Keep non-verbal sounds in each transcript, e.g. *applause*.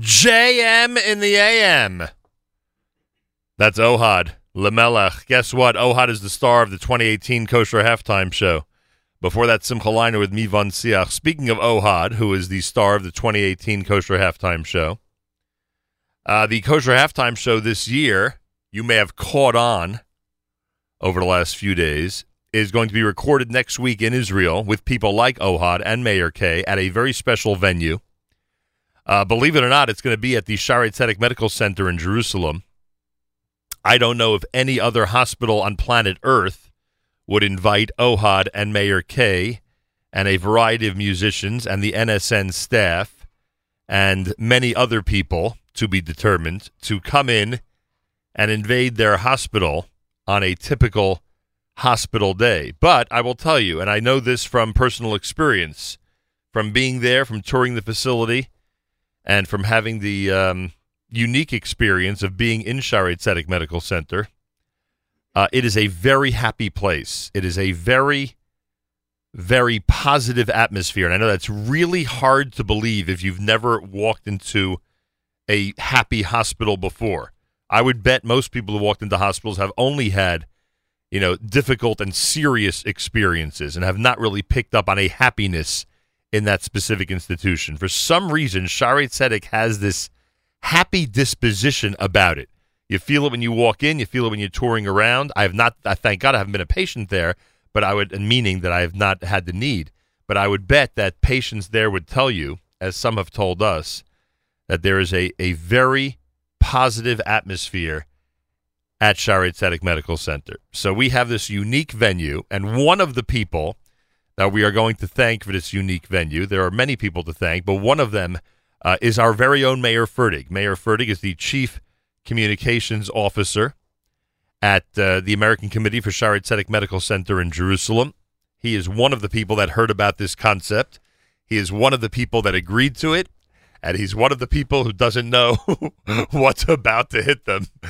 JM in the AM. That's Ohad Lamelech. Guess what? Ohad is the star of the 2018 Kosher Halftime Show. Before that, Simcha Leiner with Mivan Siach. Speaking of Ohad, who is the star of the 2018 Kosher Halftime Show, uh, the Kosher Halftime Show this year, you may have caught on over the last few days, is going to be recorded next week in Israel with people like Ohad and Meir Kay at a very special venue. Uh, believe it or not, it's going to be at the Shaare Zedek Medical Center in Jerusalem. I don't know if any other hospital on planet Earth would invite Ohad and Meir Kay and a variety of musicians and the NSN staff and many other people to be determined to come in and invade their hospital on a typical hospital day. But I will tell you, and I know this from personal experience, from being there, from touring the facility, and from having the um, unique experience of being in Shaare Zedek Medical Center, uh, it is a very happy place. It is a very, very positive atmosphere. And I know that's really hard to believe if you've never walked into a happy hospital before. I would bet most people who walked into hospitals have only had, you know, difficult and serious experiences and have not really picked up on a happiness in that specific institution. For some reason, Shaare Zedek has this happy disposition about it. You feel it when you walk in. You feel it when you're touring around. I have not. I thank God I haven't been a patient there, but I would, meaning that I have not had the need. But I would bet that patients there would tell you, as some have told us, that there is a a very positive atmosphere at Shaare Zedek Medical Center. So we have this unique venue, and one of the people that we are going to thank for this unique venue. There are many people to thank, but one of them uh, is our very own Meir Fertig. Meir Fertig is the chief communications officer at uh, the American Committee for Shaare Zedek Medical Center in Jerusalem. He is one of the people that heard about this concept. He is one of the people that agreed to it, and he's one of the people who doesn't know *laughs* what's about to hit them *laughs*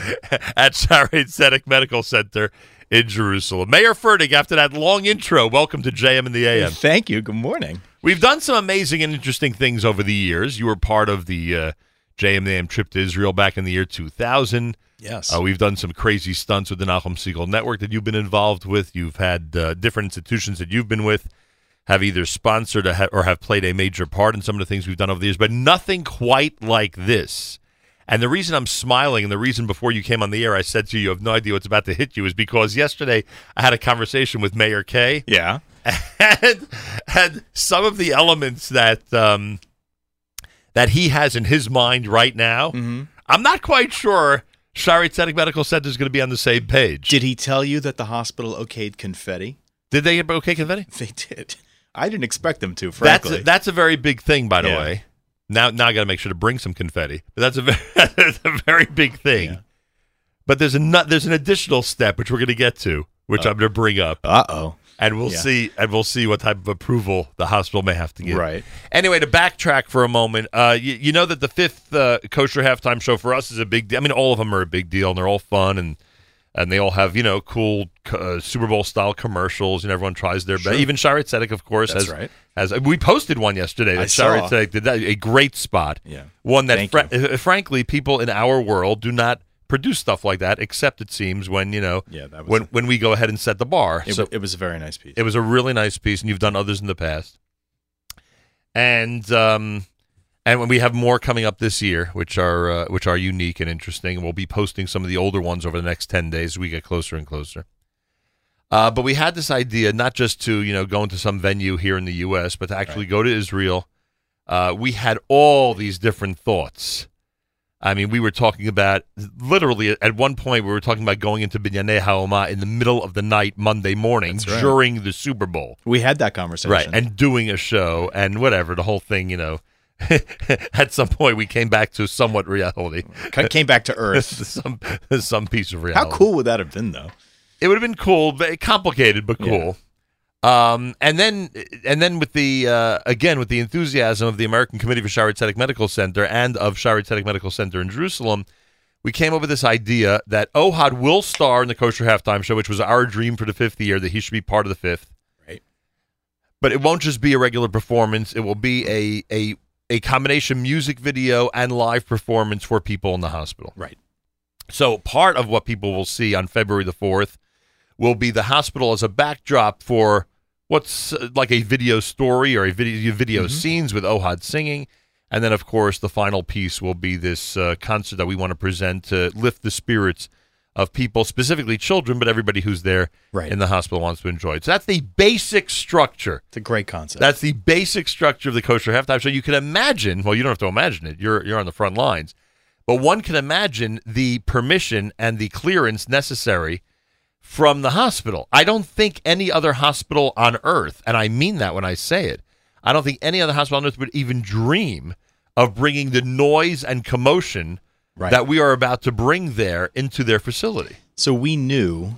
at Shaare Zedek Medical Center in Jerusalem. Meir Fertig, after that long intro, welcome to JM and the AM. Thank you. Good morning. We've done some amazing and interesting things over the years. You were part of the uh, JM and the AM trip to Israel back in the year 2000. Yes. Uh, we've done some crazy stunts with the Nachum Segal Network that you've been involved with. You've had uh, different institutions that you've been with have either sponsored or have played a major part in some of the things we've done over the years, but nothing quite like this. And the reason I'm smiling and the reason before you came on the air I said to you, you have no idea what's about to hit you is because yesterday I had a conversation with Meir Kay. Yeah. And, and some of the elements that um, that he has in his mind right now, mm-hmm. I'm not quite sure Shaare Zedek Medical Center is going to be on the same page. Did he tell you that the hospital okayed confetti? Did they okay confetti? They did. I didn't expect them to. Frankly, that's a, that's a very big thing, by the Yeah. way. Now, now I got to make sure to bring some confetti. But that's a very, *laughs* that's a very big thing. Yeah. But there's a there's an additional step which we're going to get to, which Oh. I'm going to bring up, Uh oh. and we'll Yeah. see and we'll see what type of approval the hospital may have to give. Right. Anyway, to backtrack for a moment, uh, you, you know that the fifth uh, kosher halftime show for us is a big deal. I mean, all of them are a big deal, and they're all fun, and and they all have you know cool uh, Super Bowl style commercials, and everyone tries their Sure. best. Even Shaare Zedek, of course, That's has right. has we posted one yesterday. That I Shaare saw. Zedek did that a great spot. Yeah. One that, fr- uh, frankly, people in our world do not produce stuff like that, except it seems when you know Yeah, that was when when we go ahead and set the bar. It, so it was a very nice piece. it was a really nice piece, and you've done others in the past. And um, and when we have more coming up this year, which are uh, which are unique and interesting, and we'll be posting some of the older ones over the next ten days. as We get closer and closer. Uh, but we had this idea not just to you know go into some venue here in the U.S., but to actually go to Israel. Uh, we had all these different thoughts. I mean, we were talking about literally at one point we were talking about going into Binyanei Haoma in the middle of the night Monday morning right. during the Super Bowl, we had that conversation. right? And doing a show and whatever the whole thing, you know. *laughs* at some point, we came back to somewhat reality, came back to Earth. *laughs* some some piece of reality. How cool would that have been, though? It would have been cool, but complicated, but Yeah. cool. Um, and then, and then with the uh, again with the enthusiasm of the American Committee for Zedek Medical Center and of Zedek Medical Center in Jerusalem, we came up with this idea that Ohad will star in the Kosher Halftime Show, which was our dream for the fifth year that he should be part of the fifth. Right. But it won't just be a regular performance; it will be a a a combination music video and live performance for people in the hospital. Right. So part of what people will see on February the 4th will be the hospital as a backdrop for what's uh, like a video story or a video video scenes with Ohad singing. And then, of course, the final piece will be this uh, concert that we want to present to lift the spirits of people, specifically children, but everybody who's there Right. in the hospital wants to enjoy it. So that's the basic structure. It's a great concept. That's the basic structure of the kosher halftime. So you can imagine. Well, you don't have to imagine it. You're you're on the front lines, but one can imagine the permission and the clearance necessary from the hospital. I don't think any other hospital on earth, and I mean that when I say it, I don't think any other hospital on earth would even dream of bringing the noise and commotion Right. that we are about to bring there into their facility. so we knew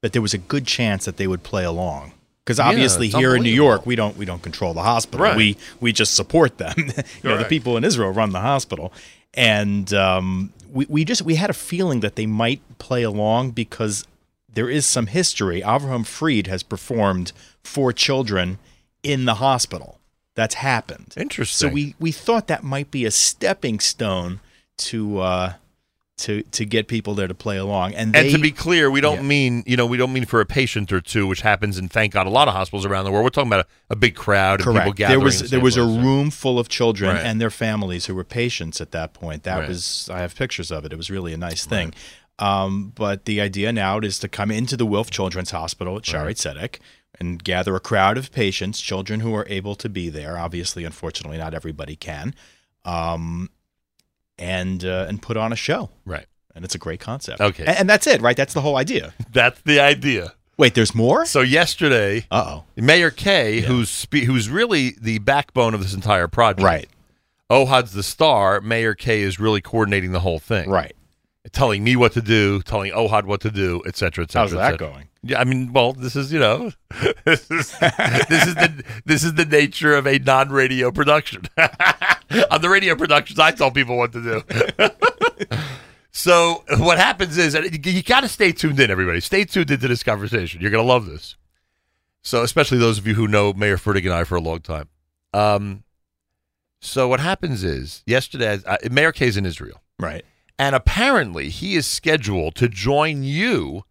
that there was a good chance that they would play along. Because obviously it's here in New. York we don't we don't control the hospital. Right. We we just support them. *laughs* you know, the people in Israel run the hospital. And um, we, we just we had a feeling that they might play along because there is some history. Avraham Fried has performed for children in the hospital. That's happened. Interesting. So we we thought that might be a stepping stone to uh, to to get people there to play along. And they, And to be clear, we don't Yeah. mean you know we don't mean for a patient or two, which happens in thank God a lot of hospitals around the world. We're talking about a, a big crowd and people correct, gathering. there was the there was a room full of children Right. and their families who were patients at that point. That Right. was I have pictures of it. It was really a nice thing. Um, but the idea now is to come into the Wilf Children's Hospital at Shaare Zedek and gather a crowd of patients, children who are able to be there. Obviously, unfortunately, not everybody can. Um, and uh, and put on a show. Right. and it's a great concept. Okay. and, and that's it, right? That's the whole idea. That's the idea. Wait, there's more? So yesterday, Uh oh. Meir Kay, Yeah. who's spe- who's really the backbone of this entire project, Right, Ohad's the star. Meir Kay is really coordinating the whole thing, right. telling me what to do, telling Ohad what to do, et cetera, et cetera. How's that going? Yeah, I mean, well, this is you know, *laughs* this is this is the this is the nature of a non-radio production. *laughs* *laughs* On the radio productions, I tell people what to do. *laughs* so what happens is, and you got to stay tuned in, everybody. Stay tuned into this conversation. You're going to love this. So, especially those of you who know Meir Fertig and I for a long time. Um, so what happens is, yesterday, uh, Meir Kay's in Israel. Right. And apparently, he is scheduled to join you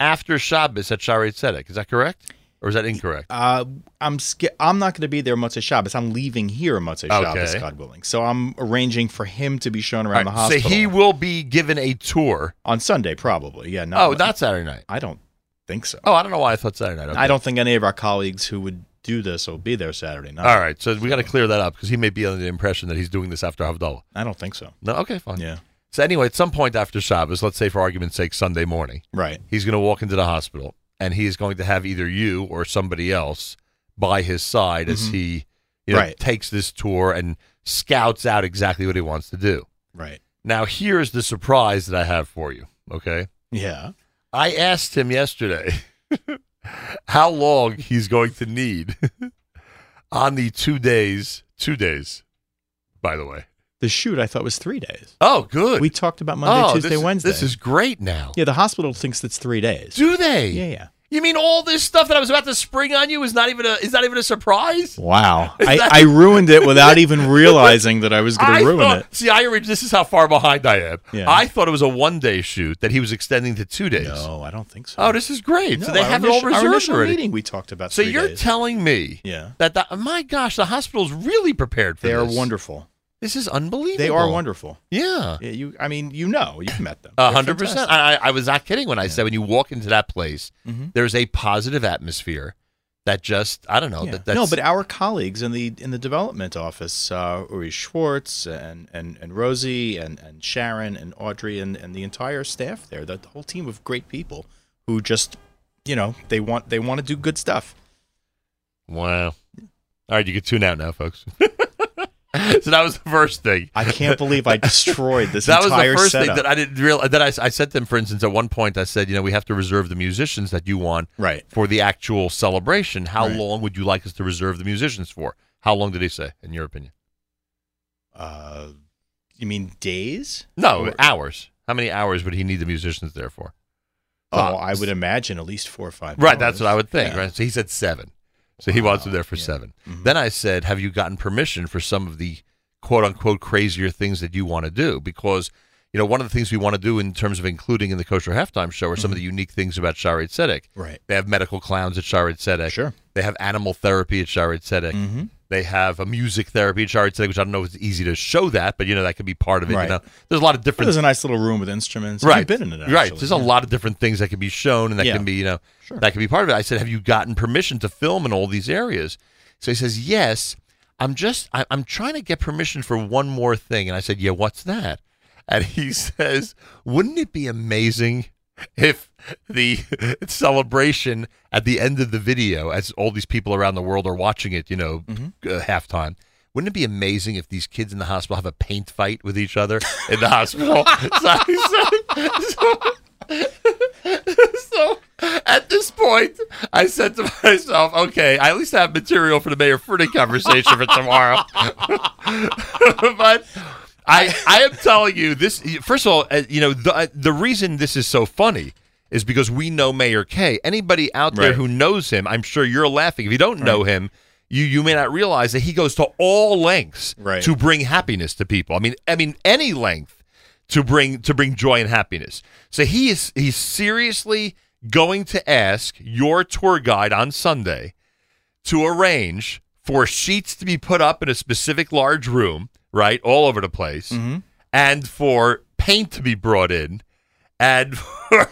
after Shabbos at Shaare Zedek. Is that correct? Or is that incorrect? Uh, I'm I'm not going to be there Motzei Shabbos. I'm leaving here Motzei Shabbos, Okay. God willing. So I'm arranging for him to be shown around the right, so hospital he will be given a tour. on Sunday, probably. Yeah. No, Oh, not Saturday night. I don't think so. Oh, I don't know why I thought Saturday night. Okay. I don't think any of our colleagues who would do this will be there Saturday night. All right, so we got to clear that up because he may be under the impression that he's doing this after Havdalah. I don't think so. No, okay, fine. Yeah. So anyway, at some point after Shabbos, let's say for argument's sake, Sunday morning, Right. he's going to walk into the hospital and he is going to have either you or somebody else by his side as mm-hmm. he you know, Right. takes this tour and scouts out exactly what he wants to do. Right. Now, here's the surprise that I have for you. Okay. Yeah. I asked him yesterday *laughs* how long he's going to need *laughs* on the two days, two days, by the way. The shoot I thought was three days. Oh, good. We talked about Monday, oh, Tuesday, this, is- Wednesday. This is great now. yeah. The hospital thinks it's three days. Do they? Yeah. Yeah. You mean all this stuff that I was about to spring on you is not even a is not even a surprise? Wow. *laughs* I, I ruined it without even realizing that I was going *laughs* to ruin thought, it. See, I this is how far behind I am. Yeah. I thought it was a one day shoot that he was extending to two days. No, I don't think so. Oh, this is great. so they have it all initial- our initial already. meeting we talked about. So three you're days. telling me yeah, that the, my gosh, the hospital's really prepared for they are wonderful. This is unbelievable. They are wonderful. Yeah. Yeah, you. I mean, you know, you've met them. A hundred percent. I, I was not kidding when I said when you walk into that place, Mhm. there's a positive atmosphere that just I don't know Yeah. that no, but our colleagues in the in the development office, uh, Uri Schwartz and, and, and Rosie and, and Sharon and Audrey and, and the entire staff there, the, the whole team of great people who just, you know, they want they want to do good stuff. wow. All right, you can tune out now, folks. *laughs* *laughs* so that was the first thing. I can't believe I destroyed this *laughs* that was the first setup. thing that I didn't realize. That I, I said to him, for instance, at one point, I said, you know, we have to reserve the musicians that you want right. for the actual celebration. How Right. long would you like us to reserve the musicians for? How long did he say, in your opinion? Uh, you mean days? No, Or- hours. How many hours would he need the musicians there for? Oh, I would imagine at least four or five. Right, that's what I would think. Yeah. Right, so he said seven. So he wants them there for yeah. seven. Mhm. Then I said, "Have you gotten permission for some of the quote unquote crazier things that you want to do because you know one of the things we want to do in terms of including in the kosher halftime show are some of the unique things about Shaare Zedek. Right. They have medical clowns at Shaare Zedek. Sure. They have animal therapy at Shaare Zedek. Mhm. They have a music therapy Shaare Zedek, which I don't know if it's easy to show that, but you know that could be part of it. Right. You know, there's a lot of different There's a nice little room with instruments. right You've been in it, right actually. there's a lot of different things that can be shown and that Yeah. can be you know Sure. that can be part of it i said have you gotten permission to film in all these areas so he says yes i'm just I, i'm trying to get permission for one more thing and i said yeah what's that and he *laughs* says wouldn't it be amazing if the celebration at the end of the video as all these people around the world are watching it you know Mm-hmm. uh, halftime wouldn't it be amazing if these kids in the hospital have a paint fight with each other in the hospital? *laughs* *laughs* so, so, so at this point, I said to myself, okay, I at least have material for the Meir Fertig conversation for tomorrow. *laughs* but I, I am telling you this. First of all, uh, you know the the reason this is so funny is because we know Meir Kay. Anybody out there Right. who knows him, I'm sure you're laughing. If you don't know him, you you may not realize that he goes to all lengths Right. to bring happiness to people. I mean, I mean any length to bring to bring joy and happiness. So he is he's seriously going to ask your tour guide on Sunday to arrange for sheets to be put up in a specific large room, right, all over the place, mm-hmm. and for paint to be brought in, and *laughs* for,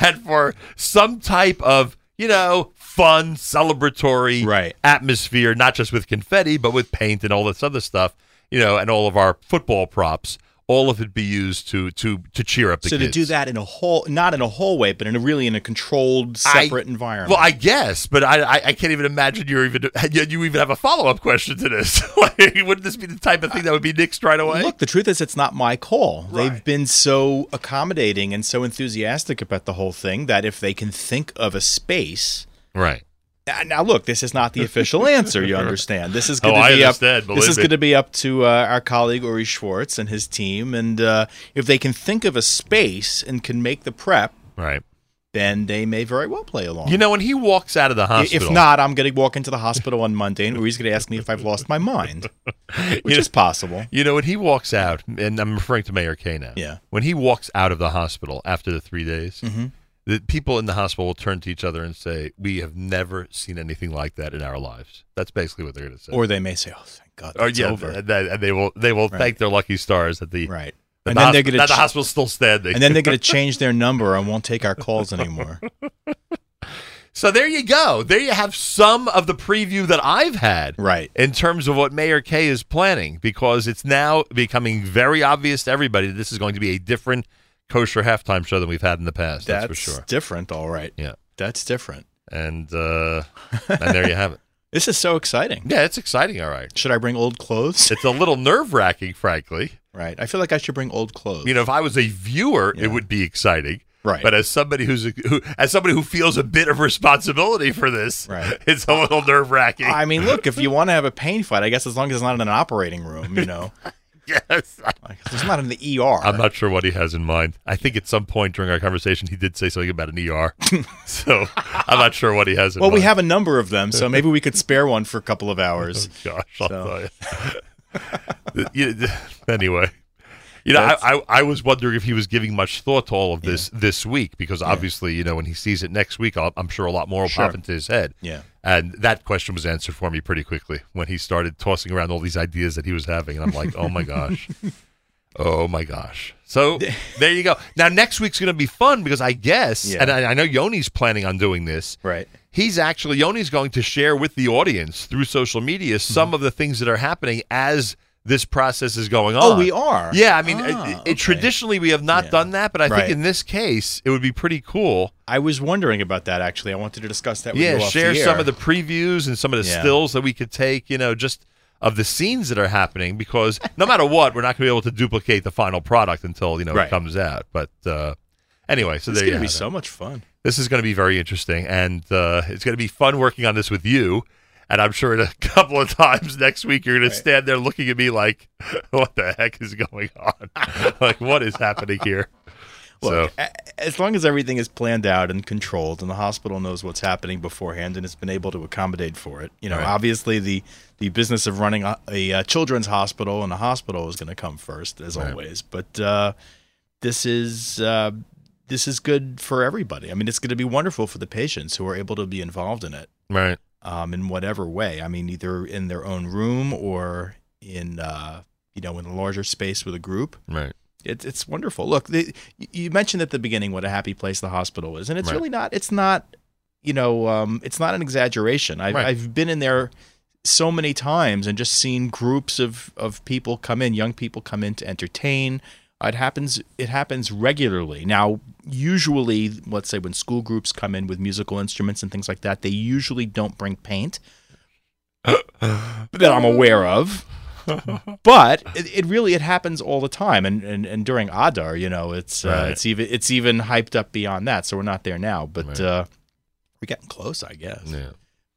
and for some type of you know fun celebratory Right. atmosphere, not just with confetti, but with paint and all this other stuff, you know, and all of our football props. All of it be used to to to cheer up the kids. So kids. to do that in a whole, not in a hallway, but in a really in a controlled, I- separate environment. Well, I guess, but I, I I can't even imagine you're even *laughs* you you even have a follow up question to this. *laughs* like, wouldn't this be the type of thing that would be nixed right away? Look, the truth is, it's not my call. Right. They've been so accommodating and so enthusiastic about the whole thing that if they can think of a space. right. Now, look, this is not the official answer. You understand? This is going *laughs* Oh, to be up. This is going to be up to uh, our colleague Uri Schwartz and his team. And uh, if they can think of a space and can make the prep, Right. then they may very well play along. You know, when he walks out of the hospital, If not, I'm going to walk into the hospital on Monday, and Uri's going to ask me if I've lost my mind, *laughs* which You know- is possible. you know, when he walks out, and I'm referring to Meir Kay now. Yeah. When he walks out of the hospital after the three days, Mm-hmm. The people in the hospital will turn to each other and say, "We have never seen anything like that in our lives." That's basically what they're going to say. Or they may say, "Oh, thank God, oh, Or, it's yeah, over." and, they- and they will they will thank their lucky stars that the right. that And the, then hosp- they're going to the hospital's still standing. and then they're going *laughs* to change their number and won't take our calls anymore. *laughs* So there you go. There you have some of the preview that I've had Right. in terms of what Meir Kay is planning because it's now becoming very obvious to everybody that this is going to be a different kosher halftime show than we've had in the past. That's, That's for sure. That's different, all right. Yeah. That's different. And uh, and there you have it. *laughs* This is so exciting. Yeah, it's exciting. All right. Should I bring old clothes? It's a little nerve wracking, frankly. Right. I feel like I should bring old clothes. You know, if I was a viewer, Yeah. it would be exciting. Right. But as somebody who's a, who, as somebody who feels a bit of responsibility for this, Right. *laughs* it's a little nerve wracking. I mean, look, if you want to have a pain fight, I guess as long as it's not in an operating room, you know. *laughs* yes. Like, it's not in the ER. I'm not sure what he has in mind. I think at some point during our conversation, he did say something about an ER. *laughs* so I'm not sure what he has in mind. well, mind. we have a number of them, so maybe we could spare one for a couple of *laughs* hours. Gosh, I'll So. tell you. *laughs* You- anyway, you know, I, I, I was wondering if he was giving much thought to all of this this week because obviously, you know, when he sees it next week, I'll, I'm sure a lot more will Sure. pop into his head. Yeah. And that question was answered for me pretty quickly when he started tossing around all these ideas that he was having. And I'm like, oh my gosh. *laughs* Oh my gosh. So *laughs* there you go. Now, next week's going to be fun because I guess, Yeah. and I, I know Yoni's planning on doing this. Right. He's actually, Yoni's going to share with the audience through social media some Mm-hmm. of the things that are happening as this process is going on. Oh, we are. Yeah, I mean, Ah, it- it- okay. traditionally we have not Yeah. done that, but I think in this case it would be pretty cool. I was wondering about that actually. I wanted to discuss that with Yeah, share some of the previews and some of the Yeah. stills that we could take, you know, just of the scenes that are happening because no matter what, we're not going to be able to duplicate the final product until, you know, it comes out. But uh anyway, so It's there you going to be it. so much fun. This is going to be very interesting, and uh, it's going to be fun working on this with you. And I'm sure in a *laughs* couple of times next week you're going to stand there looking at me like, *laughs* "What the heck is going on? *laughs* like, what is happening here?" Look, a- as long as everything is planned out and controlled, and the hospital knows what's happening beforehand and has been able to accommodate for it, you know, Right. obviously the the business of running a, a, uh children's hospital and a hospital is going to come first, as Right. always. But uh, this is uh, this is good for everybody. I mean, it's going to be wonderful for the patients who are able to be involved in it right. Um, in whatever way. I mean, either in their own room or in uh, you know in a larger space with a group. Right. It's it's wonderful. Look, the, you mentioned at the beginning what a happy place the hospital is, and it's Right. really not. It's not. You know, um, it's not an exaggeration. I've, Right. I've been in there so many times and just seen groups of of people come in, young people come in to entertain. It happens. It happens regularly. Now, usually, let's say when school groups come in with musical instruments and things like that, they usually don't bring paint that I'm aware of. *laughs* but it, it really it happens all the time, and and, and during Adar, you know, it's uh, it's even it's even hyped up beyond that. So we're not there now, but Right. uh, we're getting close, I guess. Yeah.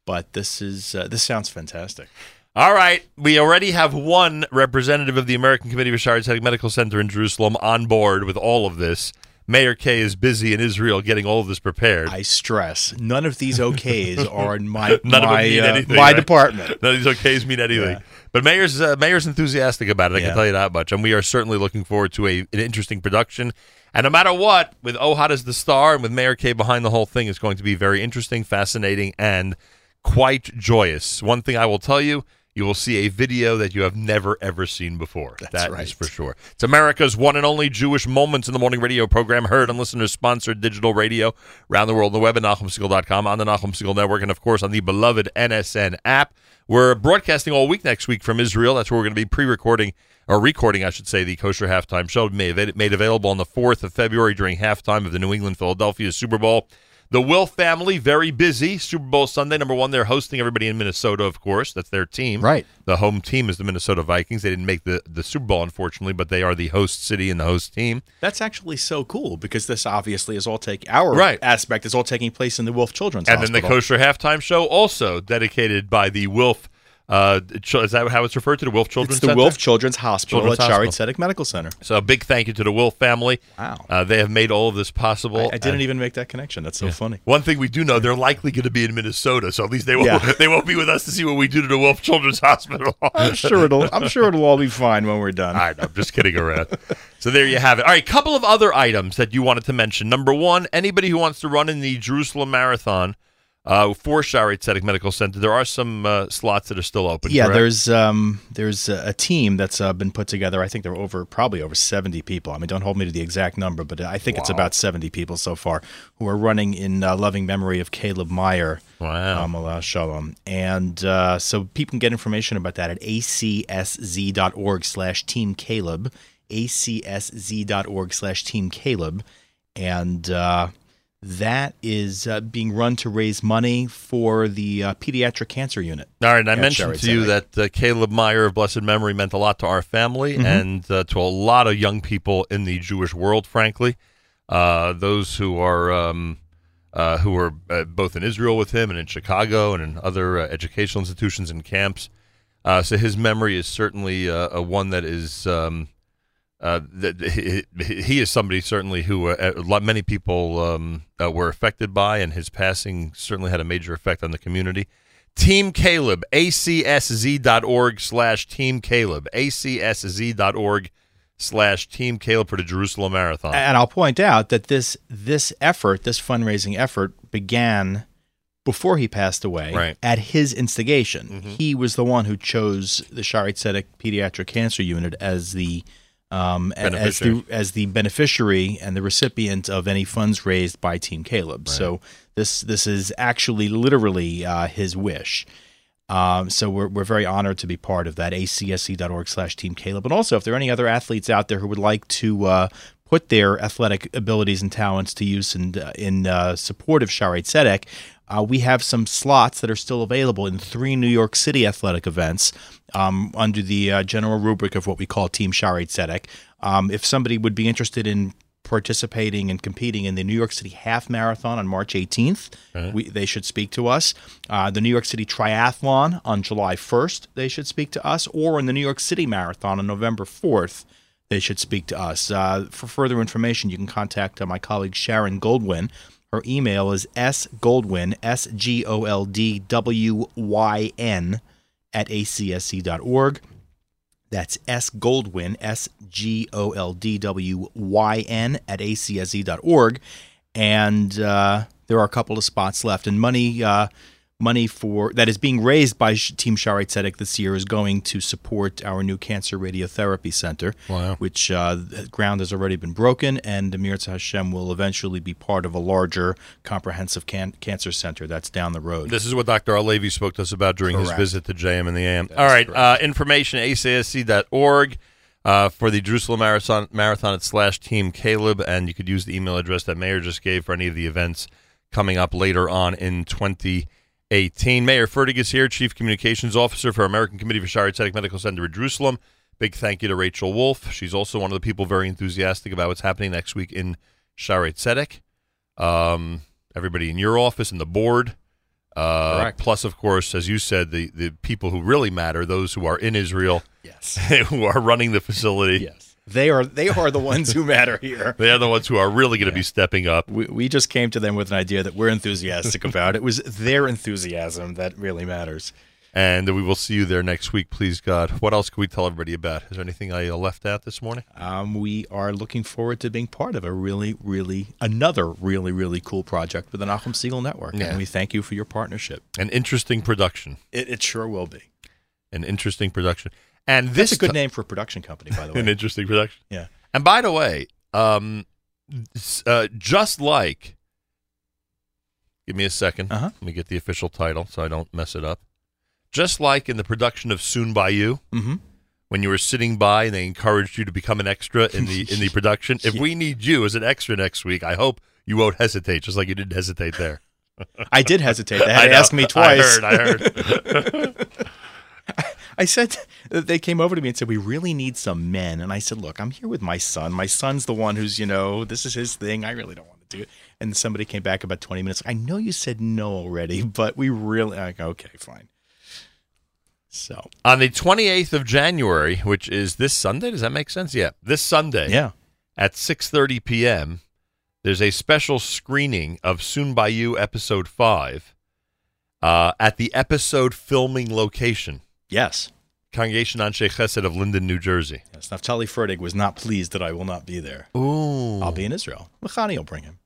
But this is uh, this sounds fantastic. All right. We already have one representative of the American Committee for Shaare Zedek Medical Center in Jerusalem on board with all of this. Meir Kay is busy in Israel getting all of this prepared. I stress none of these OKs *laughs* are in my None of them my, mean uh, anything, my right? department. *laughs* None of these OKs mean anything. Yeah. But Meir's uh, Meir's enthusiastic about it. I Yeah. can tell you that much. And we are certainly looking forward to a, an interesting production. And no matter what, with Ohad as the star and with Meir Kay behind the whole thing, it's going to be very interesting, fascinating, and quite joyous. One thing I will tell you. You will see a video that you have never ever seen before. That's That is right. for sure. It's America's one and only Jewish Moments in the Morning radio program, heard on listeners sponsored digital radio around the world on the web at NachumSegal.com, on the Nachum Segal Network, and of course on the beloved NSN app. We're broadcasting all week next week from Israel. That's where we're going to be pre-recording or recording, I should say, the kosher halftime show made made available on the fourth of February during halftime of the New England Philadelphia Super Bowl. The Wilf family very busy. Super Bowl Sunday, number one. They're hosting everybody in Minnesota, of course. That's their team. Right. The home team is the Minnesota Vikings. They didn't make the, the Super Bowl, unfortunately, but they are the host city and the host team. That's actually so cool because this obviously is all take our Right. aspect is all taking place in the Wilf Children's And then the kosher halftime show, also dedicated by the Wilf. Uh, is that how it's referred to? The Wilf Children's it's the? Wilf Children's Hospital Children's at Shari Hospital. Tzedek Medical Center. So a big thank you to the Wilf family. Wow. Uh, they have made all of this possible. I, I didn't And even make that connection. That's so funny. One thing we do know, they're likely going to be in Minnesota, so at least they won't Yeah. *laughs* they won't be with us to see what we do to the Wilf Children's Hospital. I'm sure it'll. I'm sure it'll all be fine when we're done. All right, I'm just kidding around. so there you have it. All right, couple of other items that you wanted to mention. Number one, anybody who wants to run in the Jerusalem Marathon uh, for Shaare Zedek Medical Center, there are some uh, slots that are still open. yeah, correct? there's um, there's a team that's uh, been put together. I think there are over probably over 70 people. I mean, don't hold me to the exact number, but I think it's about 70 people so far who are running in uh, loving memory of Caleb Meyer. Wow. Um, Shalom. And uh, so people can get information about that at acsz.org slash team Caleb, acsz.org slash team Caleb. And uh, that is uh, being run to raise money for the uh, pediatric cancer unit. All right, and I mentioned to you that uh, Caleb Meyer of blessed memory meant a lot to our family Mm-hmm. and uh, to a lot of young people in the Jewish world. Frankly, uh, those who are um, uh, who were uh, both in Israel with him and in Chicago and in other uh, educational institutions and camps. Uh, so his memory is certainly uh, a one that is. Um, uh, that he, he is somebody certainly who uh, many people um, uh, were affected by, and his passing certainly had a major effect on the community. Team Caleb, acsz.org slash Team Caleb, acsz.org slash Team Caleb for the Jerusalem Marathon. And I'll point out that this this effort, this fundraising effort, began before he passed away Right. at his instigation. He was the one who chose the Shaare Zedek Pediatric Cancer Unit as the um, as the as the beneficiary and the recipient of any funds raised by Team Caleb. So this this is actually literally uh, his wish. Um, so we're, we're very honored to be part of that acsz.org slash team Caleb. And also, if there are any other athletes out there who would like to uh, put their athletic abilities and talents to use in, uh, in uh, support of Shaare Zedek, uh, we have some slots that are still available in three New York City athletic events um, under the uh, general rubric of what we call Team Shaare Zedek. Um, if somebody would be interested in participating and competing in the New York City Half Marathon on March 18th, we, they should speak to us. Uh, the New York City Triathlon on July 1st, they should speak to us, or in the New York City Marathon on November 4th, they should speak to us. Uh, for further information, you can contact uh, my colleague Sharon Goldwyn. Her email is sgoldwyn, S G O L D W Y N, at acsz.org. That's S Goldwyn, S G O L D W Y N, at acsz.org. And uh, there are a couple of spots left. And money. Uh, money for that is being raised by Team Shaarei Tzedek this year is going to support our new cancer radiotherapy center, Wow. which uh, ground has already been broken, and Amir Hashem will eventually be part of a larger comprehensive can- cancer center that's down the road. This is what Dr. Halevy spoke to us about during his visit to JM and the AM. All right, uh, information acsz.org uh, for the Jerusalem Marathon, Marathon at slash Team Caleb, and you could use the email address that Meir just gave for any of the events coming up later on in 2018. Meir Fertig is here, Chief Communications Officer for American Committee for Shaarei Tzedek Medical Center in Jerusalem. Big thank you to Rachel Wolf. She's also one of the people very enthusiastic about what's happening next week in Shaarei Tzedek. Um, everybody in your office and the board. Uh, plus, of course, as you said, the, the people who really matter, those who are in Israel, yes, *laughs* who are running the facility. yes, they are they are the ones who matter here. *laughs* They are the ones who are really going to be stepping up. We, we just came to them with an idea that we're enthusiastic about. It was their enthusiasm that really matters. And we will see you there next week, please God. What else can we tell everybody about? Is there anything I uh, left out this morning? Um, we are looking forward to being part of a really, really another really, really cool project with the Nachum Segal Network, Yeah. and we thank you for your partnership. An interesting production. It, it sure will be. An interesting production. And That's this a good ti- name for a production company, by the *laughs* way. An interesting production. Yeah. And by the way, um, uh, just like, give me a 2nd Uh-huh. Let me get the official title so I don't mess it up. Just like in the production of Soon by You, Mm-hmm. when you were sitting by and they encouraged you to become an extra in the in the *laughs* production. If we need you as an extra next week, I hope you won't hesitate, just like you didn't hesitate there. *laughs* I did hesitate. They I had to ask me twice. I heard. I heard. I said *laughs* they came over to me and said we really need some men, and I said, look, I'm here with my son. My son's the one who's you know this is his thing. I really don't want to do it. And somebody came back about 20 minutes. I know you said no already, *laughs* but we really like okay, fine. So On the 28th of January, which is this Sunday, does that make sense? Yeah, this Sunday. yeah, at 6:30 p.m. There's a special screening of Soon by You episode 5 uh, at the episode filming location, yes, Congregation Anshe Chesed of Linden, New Jersey. yes. Naftali Fertig was not pleased that I will not be there. Ooh. I'll be in Israel. Mechani will bring him.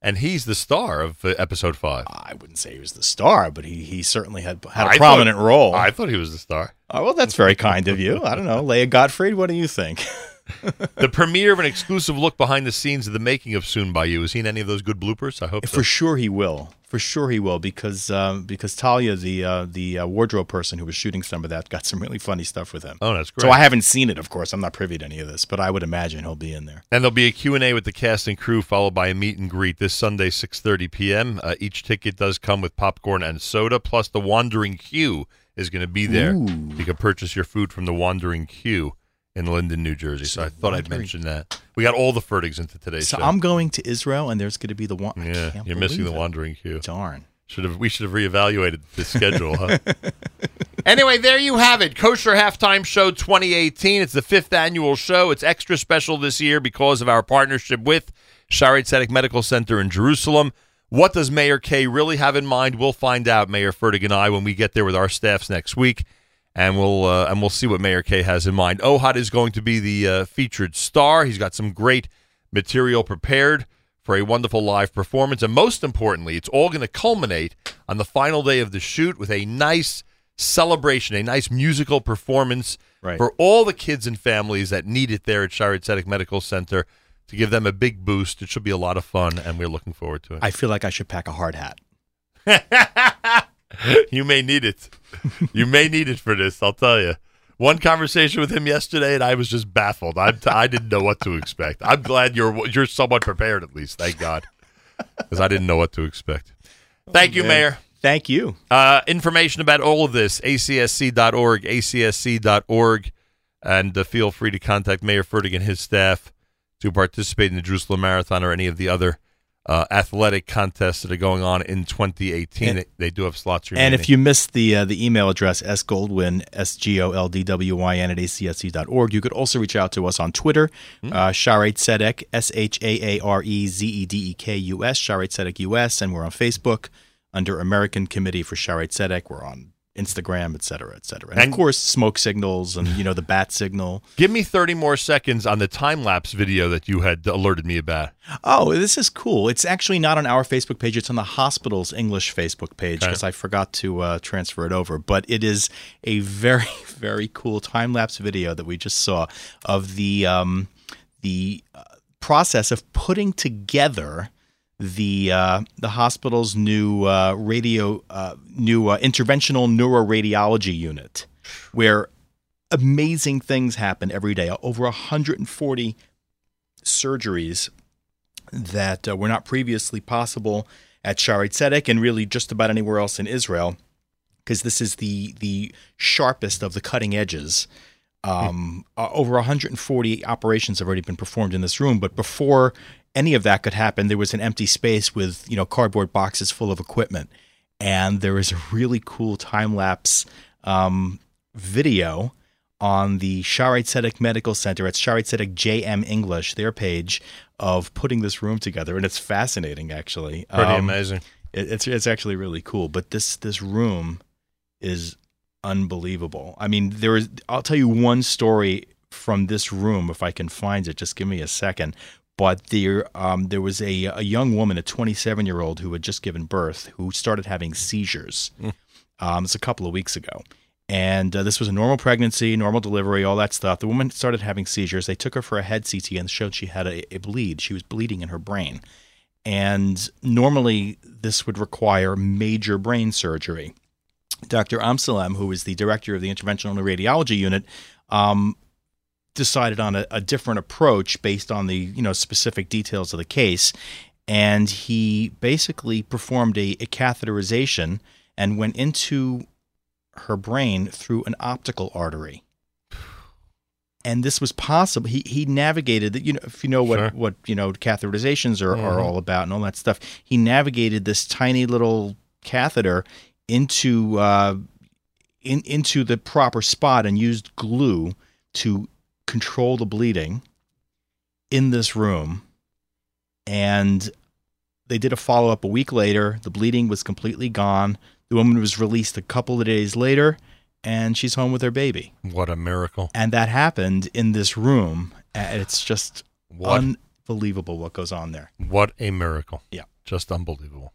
And he's the star of uh, episode 5. I wouldn't say he was the star, but he, he certainly had had a I prominent thought- role. I thought he was the star. oh, well, that's very kind of you. I don't know, Leah Gottfried. What do you think? *laughs* *laughs* the premiere of an exclusive look behind the scenes of the making of Soon by You. Has he seen any of those good bloopers? I hope so. For sure he will. For sure he will because um, because Talia, the uh, the uh, wardrobe person who was shooting some of that, got some really funny stuff with him. Oh, that's great. So I haven't seen it, of course. I'm not privy to any of this, but I would imagine he'll be in there. And there'll be a Q&A with the cast and crew followed by a meet and greet this Sunday 6:30 p.m. Uh, each ticket does come with popcorn and soda plus the Wandering Q is going to be there. Ooh. You can purchase your food from the Wandering Q in Linden, New Jersey. So I thought I'd mention that. We got all the Fertigs into today's So show. I'm going to Israel, and there's going to be the one. I yeah, you're missing the it. Wandering Q. Darn. Should have we should have reevaluated the schedule, huh? *laughs* anyway, there you have it. Kosher Halftime Show 2018. It's the fifth annual show. It's extra special this year because of our partnership with Shaarei Tzedek Medical Center in Jerusalem. What does Meir Kay really have in mind? We'll find out, Meir Fertig and I, when we get there with our staffs next week, and we'll uh, and we'll see what Meir Kay has in mind. Ohad is going to be the uh, featured star. He's got some great material prepared for a wonderful live performance. And most importantly, it's all going to culminate on the final day of the shoot with a nice celebration, a nice musical performance Right. for all the kids and families that need it there at Tzedek Medical Center to give them a big boost. It should be a lot of fun, and we're looking forward to it. I feel like I should pack a hard hat. *laughs* you may need it. *laughs* You may need it for this. I'll tell you. One conversation with him yesterday, and I was just baffled. I I didn't know what to expect. I'm glad you're you're somewhat prepared at least. Thank God, because I didn't know what to expect. Thank you, man. Meir. Thank you. Uh, information about all of this, acsz.org, acsz.org, and uh, feel free to contact Meir Fertig and his staff to participate in the Jerusalem Marathon or any of the other uh, athletic contests that are going on in 2018. And- they, they do have slots remaining. And if you missed the uh, the email address sgoldwyn s g o l d w y n at acsz.org, you could also reach out to us on Twitter, uh, Shaare Zedek s h a a r e z e d e k u s Shaare Zedek US, and we're on Facebook under American Committee for Shaare Zedek. We're on Instagram, et cetera, et cetera, and, And- of course smoke signals and you know the bat signal. *laughs* Give me 30 more seconds on the time lapse video that you had alerted me about. Oh, this is cool. It's actually not on our Facebook page. It's on the hospital's English Facebook page Okay. because I forgot to uh, transfer it over. But it is a very, *laughs* very cool time lapse video that we just saw of the um, the uh, process of putting together the uh, the hospital's new uh, radio uh, new uh, interventional neuroradiology unit, where amazing things happen every day. Over 140 surgeries that uh, were not previously possible at Shaare Zedek and really just about anywhere else in Israel, because this is the the sharpest of the cutting edges. Um, uh, over 140 operations have already been performed in this room, but before any of that could happen, there was an empty space with you know cardboard boxes full of equipment, and there is a really cool time lapse um, video on the Shaare Zedek Medical Center at Shaare Zedek JM English, their page of putting this room together, and it's fascinating actually. Pretty Um, amazing. it, it's it's actually really cool. But this this room is unbelievable. I mean, there is. I'll tell you one story from this room if I can find it. Just give me a second. But there, um, there was a a young woman, a 27 year old, who had just given birth, who started having seizures. Um, it's a couple of weeks ago. And uh, this was a normal pregnancy, normal delivery, all that stuff. The woman started having seizures. They took her for a head CT and showed she had a, a bleed. She was bleeding in her brain. And normally, this would require major brain surgery. Dr. Amsalem, who is the director of the interventional radiology unit, um, decided on a, a different approach based on the you know specific details of the case, and he basically performed a, a catheterization and went into her brain through an optical artery. And this was possible. He he navigated that. You know, if you know what Sure. what you know catheterizations are, are Mhm. all about and all that stuff. He navigated this tiny little catheter into uh, in into the proper spot and used glue to control the bleeding in this room. And they did a follow up a week later. The bleeding was completely gone. The woman was released a couple of days later, and she's home with her baby. What a miracle. And that happened in this room. And it's just What, unbelievable what goes on there. what a miracle. Yeah. Just unbelievable.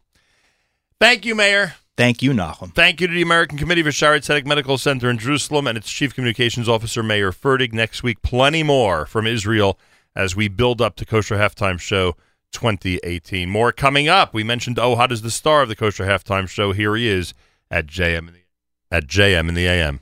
Thank you, Meir. Thank you, Nahum. Thank you to the American Committee for Shaare Zedek Medical Center in Jerusalem and its Chief Communications Officer, Meir Fertig. Next week, plenty more from Israel as we build up to Kosher Halftime Show 2018. More coming up. We mentioned Ohad is the star of the Kosher Halftime Show. Here he is at JM at JM in the AM.